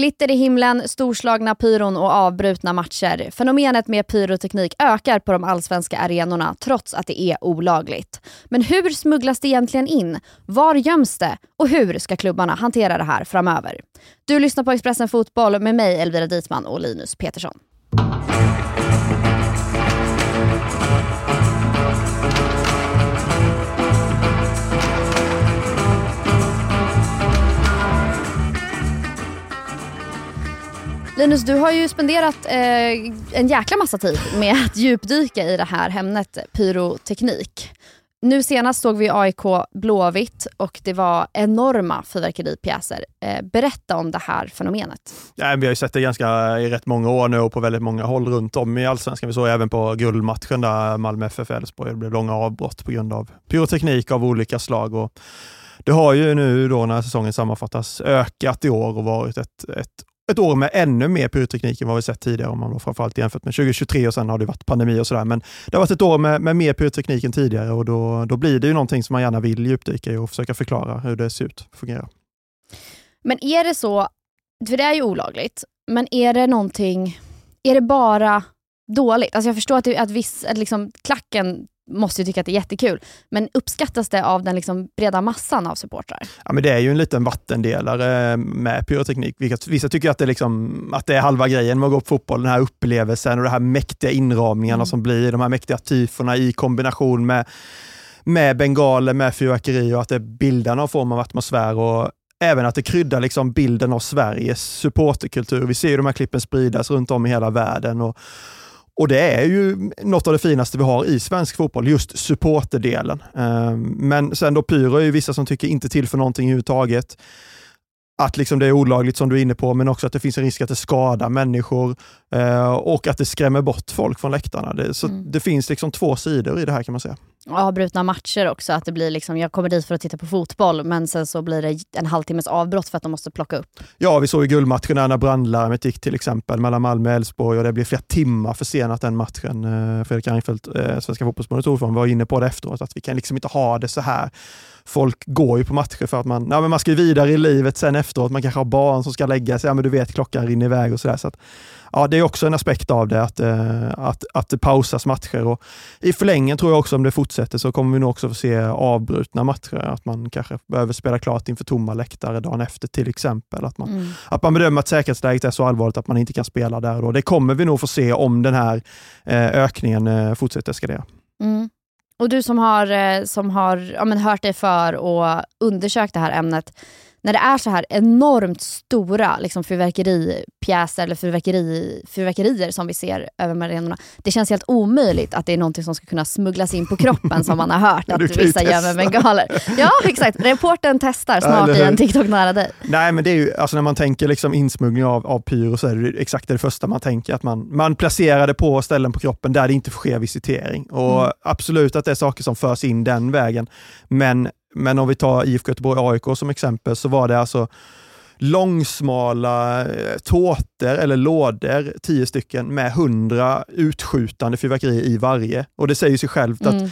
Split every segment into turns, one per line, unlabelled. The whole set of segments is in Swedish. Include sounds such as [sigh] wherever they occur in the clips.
Glitter i himlen, storslagna pyron och avbrutna matcher. Fenomenet med pyroteknik ökar på de allsvenska arenorna trots att det är olagligt. Men hur smugglas det egentligen in? Var göms det? Och hur ska klubbarna hantera det här framöver? Du lyssnar på Expressen Fotboll med mig Elvira Dietman och Linus Petersson. Linus, du har ju spenderat eh, en jäkla massa tid med att djupdyka i det här ämnet pyroteknik. Nu senast såg vi AIK Blåvitt och det var enorma fyrverkeripjäser. Eh, berätta om det här fenomenet.
Ja, vi har ju sett det ganska i rätt många år nu och på väldigt många håll runt om i allsvenskan. Vi såg även på guldmatchen där Malmö FF Elfsborg. Det blev långa avbrott på grund av pyroteknik av olika slag. Och det har ju nu då när säsongen sammanfattas ökat i år och varit ett, ett ett år med ännu mer pyroteknik än vad vi sett tidigare, om man då framförallt jämfört med 2023 och sen har det varit pandemi och sådär. Men det har varit ett år med, med mer pyroteknik än tidigare och då, då blir det ju någonting som man gärna vill djupdyka i och försöka förklara hur det ser ut och fungerar.
Men är det så, för det är ju olagligt, men är det någonting, är det bara dåligt? Alltså jag förstår att, det, att, viss, att liksom, klacken måste ju tycka att det är jättekul. Men uppskattas det av den liksom breda massan av supportrar?
Ja, men det är ju en liten vattendelare med pyroteknik. Vissa tycker att det, liksom, att det är halva grejen med att gå på fotboll, den här upplevelsen och de här mäktiga inramningarna mm. som blir, de här mäktiga tyforna i kombination med, med bengaler, med fyrverkeri och att det bildar någon form av atmosfär. Och även att det kryddar liksom bilden av Sveriges supporterkultur. Vi ser ju de här klippen spridas runt om i hela världen. Och, och det är ju något av det finaste vi har i svensk fotboll, just supporterdelen. Ehm, men sen då pyro är ju vissa som tycker inte till för någonting överhuvudtaget. Att liksom det är olagligt som du är inne på, men också att det finns en risk att det skadar människor eh, och att det skrämmer bort folk från läktarna. Det, så mm. det finns liksom två sidor i det här kan man säga
avbrutna matcher också. Att det blir liksom, jag kommer dit för att titta på fotboll men sen så blir det en halvtimmes avbrott för att de måste plocka upp.
Ja, vi såg ju guldmatchen när brandlarmet gick till exempel mellan Malmö och Elfsborg och det blev flera timmar försenat den matchen. Eh, Fredrik Reinfeldt, eh, Svenska fotbollsförbundets ordförande, var inne på det efteråt att vi kan liksom inte ha det så här. Folk går ju på matcher för att man, ja, men man ska vidare i livet sen efteråt. Man kanske har barn som ska lägga sig. Ja, men du vet, klockan rinner iväg och sådär. Så, ja, det är också en aspekt av det, att, eh, att, att det pausas matcher. Och I förlängningen tror jag också om det fortsätter så kommer vi nog också få se avbrutna matcher. Att man kanske behöver spela klart inför tomma läktare dagen efter till exempel. Att man, mm. att man bedömer att säkerhetsläget är så allvarligt att man inte kan spela där. Då. Det kommer vi nog få se om den här eh, ökningen eh, fortsätter eskalera.
Mm. Och du som har, eh, som har ja, men hört dig för och undersökt det här ämnet, när det är så här enormt stora liksom, fyrverkeripjäser eller fyrverkeri, fyrverkerier som vi ser över arenorna. Det känns helt omöjligt att det är någonting som ska kunna smugglas in på kroppen som man har hört [laughs] att vissa gör med bengaler. Ja exakt, reporten testar snart ja, i en TikTok nära dig.
Nej men det är ju, alltså när man tänker liksom insmuggling av, av pyro så är det exakt det första man tänker, att man, man placerar det på ställen på kroppen där det inte får ske visitering. Och mm. Absolut att det är saker som förs in den vägen, men men om vi tar IFK Göteborg AIK som exempel så var det alltså långsmala eh, tårtor eller lådor, tio stycken, med hundra utskjutande fyrverkerier i varje. Och det säger sig självt att mm.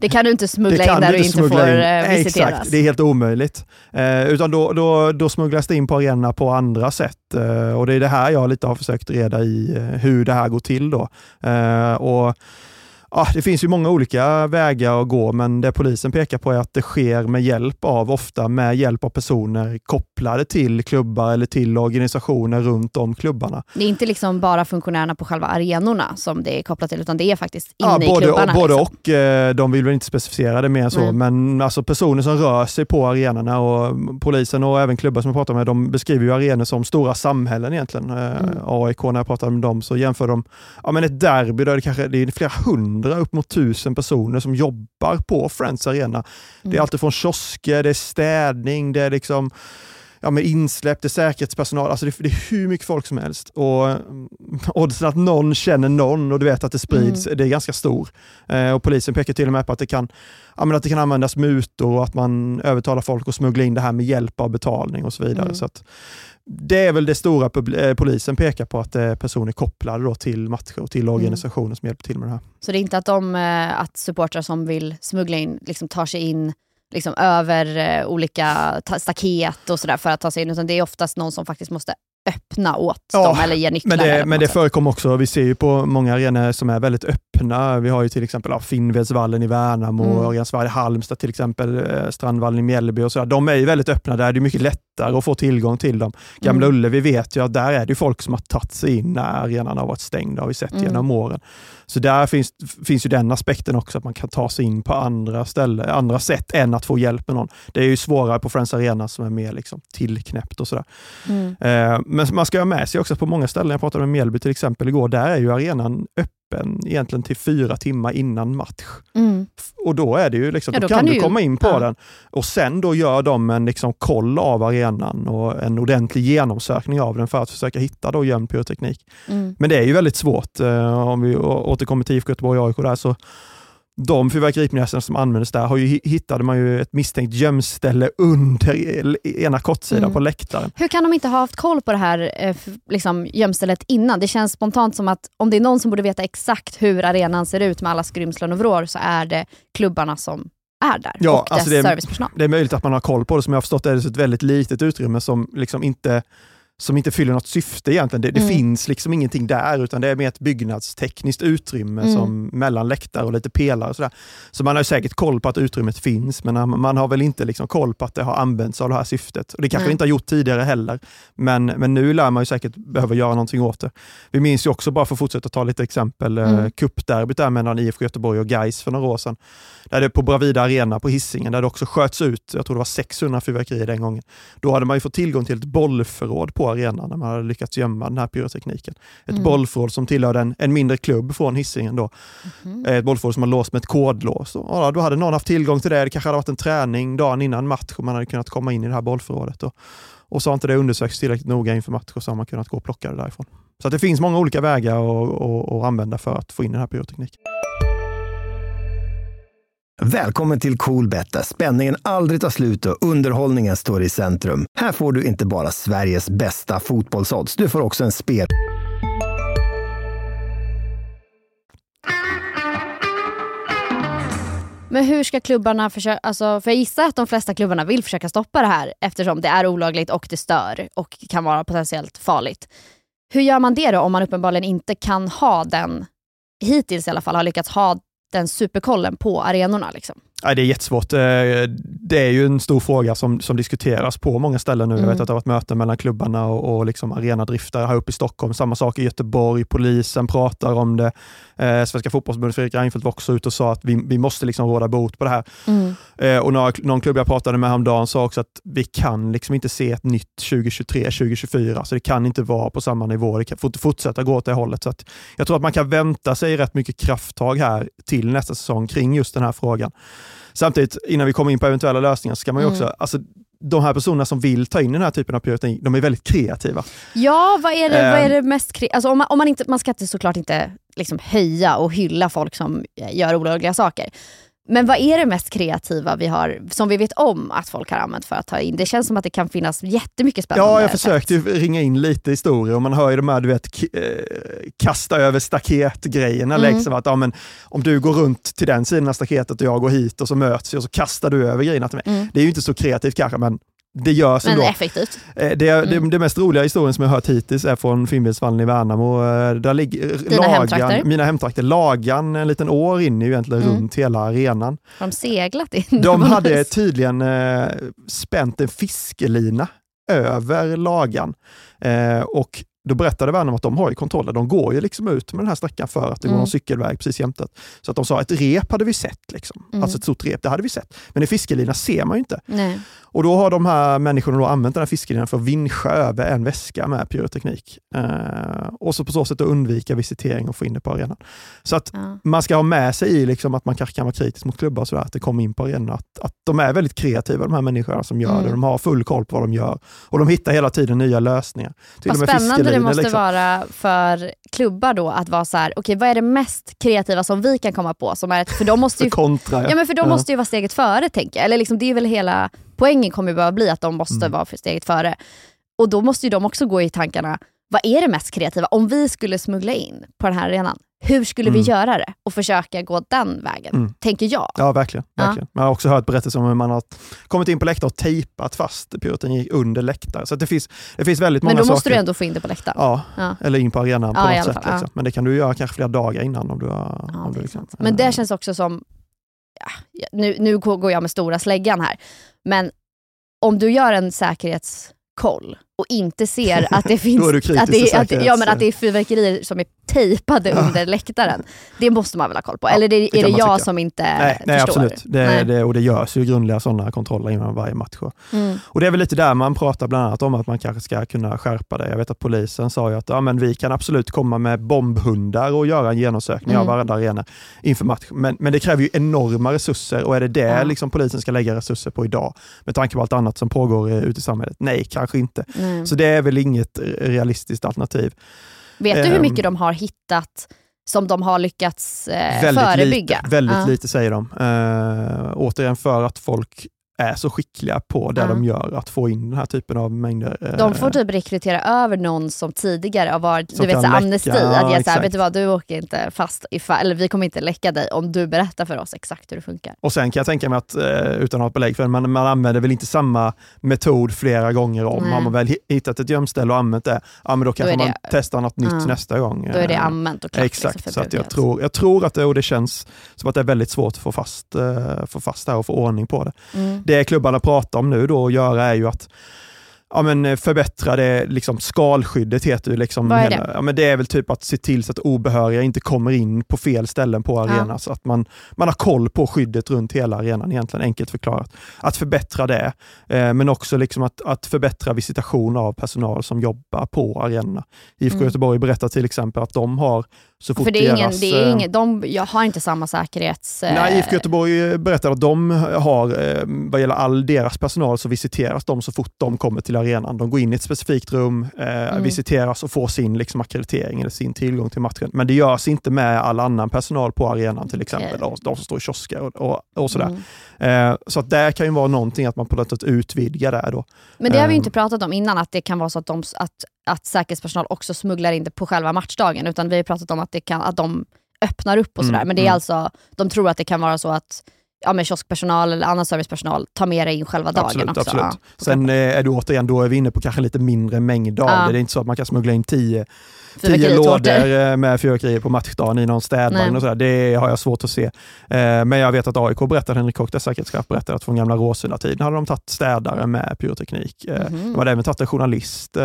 Det kan du inte smuggla in där du inte får in. Eh, visiteras.
Exakt, det är helt omöjligt. Eh, utan då, då, då smugglas det in på arenorna på andra sätt. Eh, och det är det här jag lite har försökt reda i, eh, hur det här går till. då. Eh, och ja, det finns ju många olika vägar att gå, men det polisen pekar på är att det sker med hjälp av, ofta med hjälp av personer kopplade till klubbar eller till organisationer runt om klubbarna.
Det är inte liksom bara funktionärerna på själva arenorna som det är kopplat till, utan det är faktiskt inne
ja,
både, i klubbarna.
Både liksom. och. Eh, de vill väl inte specificera det mer så, mm. men alltså personer som rör sig på arenorna och polisen och även klubbar som jag pratar med, de beskriver ju arenor som stora samhällen egentligen. Eh, mm. AIK, när jag pratar med dem, så jämför de ja, men ett derby där det kanske det är flera hundra hundra, upp mot tusen personer som jobbar på Friends Arena. Mm. Det är mm. alltid från kiosker, det är städning, det är liksom ja, med insläpp, det är säkerhetspersonal, alltså det, det, är hur mycket folk som helst. Och oddsen att någon känner någon och du vet att det sprids, mm. det är ganska stor. Eh, och polisen pekar till och med på att det kan, ja, att det kan användas mutor och att man övertalar folk att smuggla in det här med hjälp av betalning och så vidare. Mm. Så att, det är väl det stora eh, polisen pekar på, att det är personer kopplade till matcher och till mm. organisationer mm. som hjälper till med det här.
Så det är inte att, de, eh, att supportrar som vill smuggla in liksom tar sig in liksom över eh, olika staket och sådär för att ta sig in, utan det är oftast någon som faktiskt måste öppna åt ja, dem eller ger nycklar.
Men det, men det förekommer också, vi ser ju på många arenor som är väldigt öppna. Vi har ju till exempel ja, Finnvedsvallen i Värnamo, mm. Örjansvall i Halmstad till exempel, eh, Strandvallen i Mjällby och sådär. De är ju väldigt öppna där, det är mycket lättare att få tillgång till dem. Gamla mm. Ullevi vet ju att där är det folk som har tagit sig in när arenan har varit stängd, har vi sett mm. genom åren. Så där finns, finns ju den aspekten också, att man kan ta sig in på andra ställen, andra sätt än att få hjälp med någon. Det är ju svårare på Friends Arena som är mer liksom tillknäppt och sådär. Mm. Eh, men man ska ha med sig också på många ställen, jag pratade med Mjällby till exempel igår, där är ju arenan öppen egentligen till fyra timmar innan match. Mm. Och då är det ju liksom, ja, då, då, kan, kan du komma in på ja. den och sen då gör de en liksom koll av arenan och en ordentlig genomsökning av den för att försöka hitta då gömd pyroteknik. Mm. Men det är ju väldigt svårt. Eh, om vi återkommer till IFK Göteborg och AIK där så de fyrverkeripjäserna som användes där har ju, hittade man ju ett misstänkt gömställe under ena kortsidan mm. på läktaren.
Hur kan de inte ha haft koll på det här eh, liksom, gömstället innan? Det känns spontant som att om det är någon som borde veta exakt hur arenan ser ut med alla skrymslen och vrår så är det klubbarna som är där ja, och alltså dess det är, servicepersonal.
Det är möjligt att man har koll på det. Som jag har förstått är det ett väldigt litet utrymme som liksom inte som inte fyller något syfte egentligen. Det, det mm. finns liksom ingenting där, utan det är mer ett byggnadstekniskt utrymme mm. som mellan läktare och lite pelare. Och sådär. Så man har säkert koll på att utrymmet finns, men man har väl inte liksom koll på att det har använts av det här syftet. Och Det kanske mm. inte har gjort tidigare heller, men, men nu lär man ju säkert behöva göra någonting åt det. Vi minns ju också, bara för att fortsätta ta lite exempel, eh, mm. cupderbyt där mellan IFK Göteborg och Gais för några år sedan. Där det på Bravida Arena på Hisingen, där det också sköts ut, jag tror det var 600 fyrverkerier den gången. Då hade man ju fått tillgång till ett bollförråd på arenan när man hade lyckats gömma den här pyrotekniken. Ett mm. bollförråd som tillhörde en, en mindre klubb från Hisingen. Då. Mm. Ett bollförråd som var låst med ett kodlås. Och, ja, då hade någon haft tillgång till det. Det kanske hade varit en träning dagen innan match och man hade kunnat komma in i det här bollförrådet. Och, och så har inte det undersökts tillräckligt noga inför match och så har man kunnat gå och plocka det därifrån. Så det finns många olika vägar att använda för att få in den här pyrotekniken.
Välkommen till Coolbet där spänningen aldrig tar slut och underhållningen står i centrum. Här får du inte bara Sveriges bästa fotbollsodds, du får också en spel...
Men hur ska klubbarna försöka, alltså, för jag gissar att de flesta klubbarna vill försöka stoppa det här eftersom det är olagligt och det stör och kan vara potentiellt farligt. Hur gör man det då om man uppenbarligen inte kan ha den, hittills i alla fall, har lyckats ha den superkollen på arenorna? Liksom?
Ja, det är jättesvårt. Eh, det är ju en stor fråga som, som diskuteras på många ställen nu. Mm. Jag vet mm. att det har varit möten mellan klubbarna och, och liksom arenadriftare här uppe i Stockholm. Samma sak i Göteborg. Polisen pratar om det. Eh, Svenska fotbollsförbundet Fredrik Reinfeldt var också ute och sa att vi, vi måste liksom råda bot på det här. Mm. Eh, och några, någon klubb jag pratade med häromdagen sa också att vi kan liksom inte se ett nytt 2023, 2024. Så det kan inte vara på samma nivå. Det kan får inte fortsätta gå åt det hållet. Så jag tror att man kan vänta sig rätt mycket krafttag här till nästa säsong kring just den här frågan. Samtidigt, innan vi kommer in på eventuella lösningar, så ska man ju också, mm. alltså, de här personerna som vill ta in den här typen av pyroteknik, de är väldigt kreativa.
Ja, vad är det, um, vad är det ehm. mest alltså om man, om man, inte, man ska inte, såklart inte liksom höja och hylla folk som gör olagliga saker. Men vad är det mest kreativa vi har, som vi vet om att folk har använt för att ta in? Det känns som att det kan finnas jättemycket spännande.
Ja, jag försökte ju ringa in lite historier och man hör ju de här, du vet, eh, kasta över staket-grejerna. Mm. Liksom, att, ja, men, om du går runt till den sidan av staketet och jag går hit och så möts vi och så kastar du över grejerna till mig. Mm. Det är ju inte så kreativt kanske, men det görs
Men
ändå.
effektivt.
Eh, det, mm. det, det, mest roliga historien som jag hört hittills är från Finnvedsvallen i Värnamo. Eh, där ligger
Dina Lagan, hemtrakter?
Mina hemtrakter. Lagan, en liten år in ju egentligen mm. runt hela arenan.
Har de seglat in?
De [laughs] hade tydligen eh, spänt en fiskelina över Lagan. Eh, och då berättade vännen att de har ju kontroller. De går ju liksom ut med den här sträckan för att det mm. går en cykelväg precis jämte. Så att de sa att ett rep hade vi sett. Liksom. Mm. Alltså ett stort rep, det hade vi sett. Men en fiskelina ser man ju inte.
Nej.
Och då har de här människorna då använt den här fiskelinan för att vinscha över en väska med pyroteknik. Eh, och så på så sätt undvika visitering och få in det på arenan. Så att ja. man ska ha med sig i liksom att man kanske kan vara kritisk mot klubbar och sådär, att det kommer in på arenan. Att, att de är väldigt kreativa de här människorna som gör mm. det. De har full koll på vad de gör och de hittar hela tiden nya lösningar.
Till vad spännande det måste liksom. vara för klubbar då att vara så här, okej okay, vad är det mest kreativa som vi kan komma på? Som är för de måste ju, [laughs]
kontra, ja.
ja. men för de ja. måste ju vara steget före tänker jag. Eller liksom, det är väl hela poängen kommer ju behöva bli att de måste mm. vara för steget före. Och då måste ju de också gå i tankarna, vad är det mest kreativa? Om vi skulle smuggla in på den här arenan, hur skulle mm. vi göra det? Och försöka gå den vägen, mm. tänker jag.
Ja, verkligen. verkligen. Ja. Jag har också hört berättelser om hur man har kommit in på läktare och tejpat fast pyroteknik under läktare. Så det finns, det finns väldigt många
saker. Men då
måste saker.
du ändå få in det på läktaren?
Ja, ja. eller in på arenan på något sätt. Liksom. Men det kan du göra kanske flera dagar innan. Om du om du liksom,
Men det känns också som, nu, nu går jag med stora släggan här, men om du gör en säkerhetskoll och inte ser att det [laughs] finns att det, att, ja, men att det är fyrverkerier som är tejpade ja. under läktaren. Det måste man väl ha koll på? Ja, Eller det, det är det jag tycka. som inte
nej,
nej,
förstår? Absolut. Det, nej. Det, och det görs ju grundliga sådana kontroller innan varje match. Mm. Och Det är väl lite där man pratar bland annat om att man kanske ska kunna skärpa det. Jag vet att polisen sa ju att ja, men vi kan absolut komma med bombhundar och göra en genomsökning mm. av varenda arena inför match. Men, men det kräver ju enorma resurser och är det det ja. liksom polisen ska lägga resurser på idag? Med tanke på allt annat som pågår ute i samhället? Nej, kanske inte. Mm. Så det är väl inget realistiskt alternativ.
Vet du hur mycket de har hittat som de har lyckats eh, väldigt förebygga?
Lite, väldigt uh. lite säger de. Uh, återigen för att folk är så skickliga på det uh. de gör, att få in den här typen av mängder.
Eh, de får typ rekrytera över någon som tidigare har varit, du vet så amnesti, ja, att ge såhär, vet du vad, du åker inte fast, ifall, eller vi kommer inte läcka dig om du berättar för oss exakt hur det funkar.
Och sen kan jag tänka mig att, eh, utan att ha ett belägg för det, man, man använder väl inte samma metod flera gånger om. Nej. Har man väl hittat ett gömställe och använt det, ja men då kanske då man det, testar något nytt nästa gång.
Då är det eh, använt och klart.
Liksom, exakt, liksom, så att jag, tror, jag tror att det, och det känns som att det är väldigt svårt att få fast, få fast det här och få ordning på det. Mm. Det klubbarna pratar om nu då att göra är ju att ja, men eh, förbättra det, liksom, skalskyddet heter ju liksom
Vad är
det? ja, men det är väl typ att se till så att obehöriga inte kommer in på fel ställen på arenan. Ja. Så att man, man har koll på skyddet runt hela arenan egentligen, enkelt förklarat. Att förbättra det, eh, men också liksom att, att förbättra visitation av personal som jobbar på arenorna. IFK mm. Göteborg berättar till exempel att de har så fort
För det är ingen,
deras,
det är ingen, de jag har inte samma säkerhets...
Nej, IFK Göteborg berättar att de har, vad gäller all deras personal, så visiteras de så fort de kommer till arenan. De går in i ett specifikt rum, eh, mm. visiteras och får sin liksom, akkreditering eller sin tillgång till matchen. Men det görs inte med all annan personal på arenan till exempel, okay. de, som står i kiosker och, och, och sådär. Mm. Eh, så att det kan ju vara någonting att man på något sätt utvidgar där då.
Men det har vi inte eh. pratat om innan, att det kan vara så att, de, att, att säkerhetspersonal också smugglar in det på själva matchdagen, utan vi har pratat om att, det kan, att de öppnar upp och sådär. Mm, Men det är mm. alltså, de tror att det kan vara så att ja, men kioskpersonal eller annan servicepersonal tar med dig in själva dagen
absolut,
också.
Absolut. Ja, Sen eh, är du återigen, då är vi inne på kanske lite mindre mängd av ja. det. Det är inte så att man kan smuggla in tio tio lådor eh, med fyrverkerier på matchdagen i någon städvagn och sådär. Det har jag svårt att se. Eh, men jag vet att AIK berättade, Henrik Kock, säkerhetschef, berättade att från gamla Råsunda-tiden hade de tagit städare med pyroteknik. Mm. De hade även tagit en journalist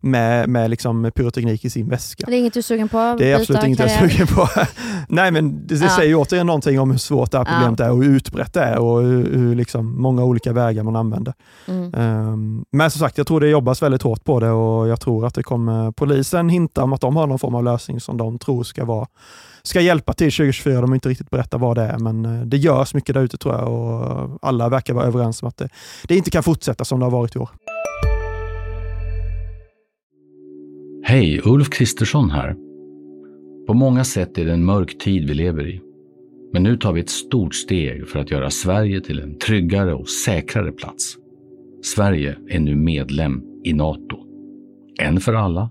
med, med liksom pyroteknik i sin väska.
Det är inget du är sugen på?
Det är absolut inget jag är sugen på. [laughs] Nej, men det, det ja. säger återigen någonting om hur svårt det här problemet ja. är och hur utbrett det är och hur, hur liksom många olika vägar man använder. Mm. Um, men som sagt, jag tror det jobbas väldigt hårt på det och jag tror att det kommer polisen hintar om att de har någon form av lösning som de tror ska, vara, ska hjälpa till 2024. De har inte riktigt berättat vad det är, men eh, det görs mycket där ute tror jag och alla verkar vara överens om att det, det inte kan fortsätta som det har varit i år.
Hej, Ulf Kristersson här. På många sätt är det en mörk tid vi lever i. Men nu tar vi ett stort steg för att göra Sverige till en tryggare och säkrare plats. Sverige är nu medlem i Nato. En för alla,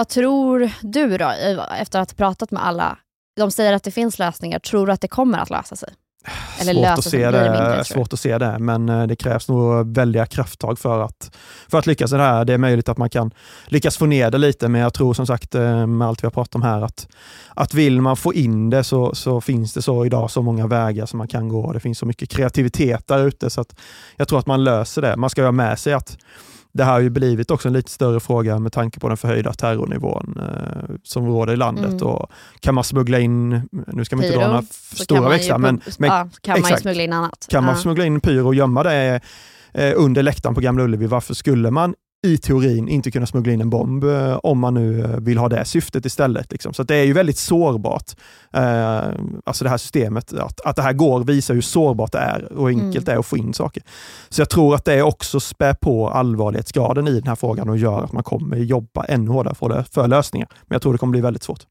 Vad tror du då, efter att ha pratat med alla? De säger att det finns lösningar. Tror du att det kommer att lösa sig?
Eller svårt, att se, det, mindre, svårt att se det, men eh, det krävs nog väldiga krafttag för att, för att lyckas med det här. Det är möjligt att man kan lyckas få ner det lite, men jag tror som sagt eh, med allt vi har pratat om här att, att vill man få in det så, så finns det så idag så många vägar som man kan gå. Det finns så mycket kreativitet där ute så att jag tror att man löser det. Man ska ha med sig att det här har ju blivit också en lite större fråga med tanke på den förhöjda terrornivån eh, som råder i landet. Mm. Och kan man smuggla in, nu ska man inte dra några stora växlar, men, men
ja, kan exakt, man smuggla in annat.
Kan ja. man smuggla in pyro och gömma det eh, under läktaren på Gamla Ullevi, varför skulle man i teorin inte kunna smuggla in en bomb eh, om man nu eh, vill ha det syftet istället. Liksom. Så det är ju väldigt sårbart. Eh, alltså det här systemet, att, att det här går visar hur sårbart det är och enkelt mm. det är att få in saker. Så jag tror att det också spär på allvarlighetsgraden i den här frågan och gör att man kommer jobba ännu hårdare för, för lösningar. Men jag tror det kommer bli väldigt svårt.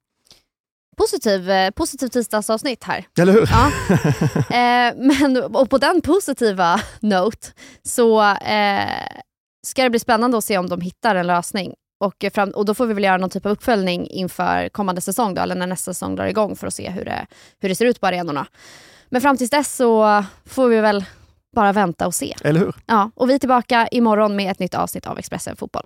Positiv, eh, positiv tisdagsavsnitt här.
Eller hur?
Ja. [laughs] eh, men, och på den positiva note så eh, ska det bli spännande att se om de hittar en lösning. Och, fram, och Då får vi väl göra någon typ av uppföljning inför kommande säsong, då, eller när nästa säsong drar igång för att se hur det, hur det ser ut på arenorna. Men fram tills dess så får vi väl bara vänta och se.
Eller hur?
Ja, och vi är tillbaka imorgon med ett nytt avsnitt av Expressen Fotboll.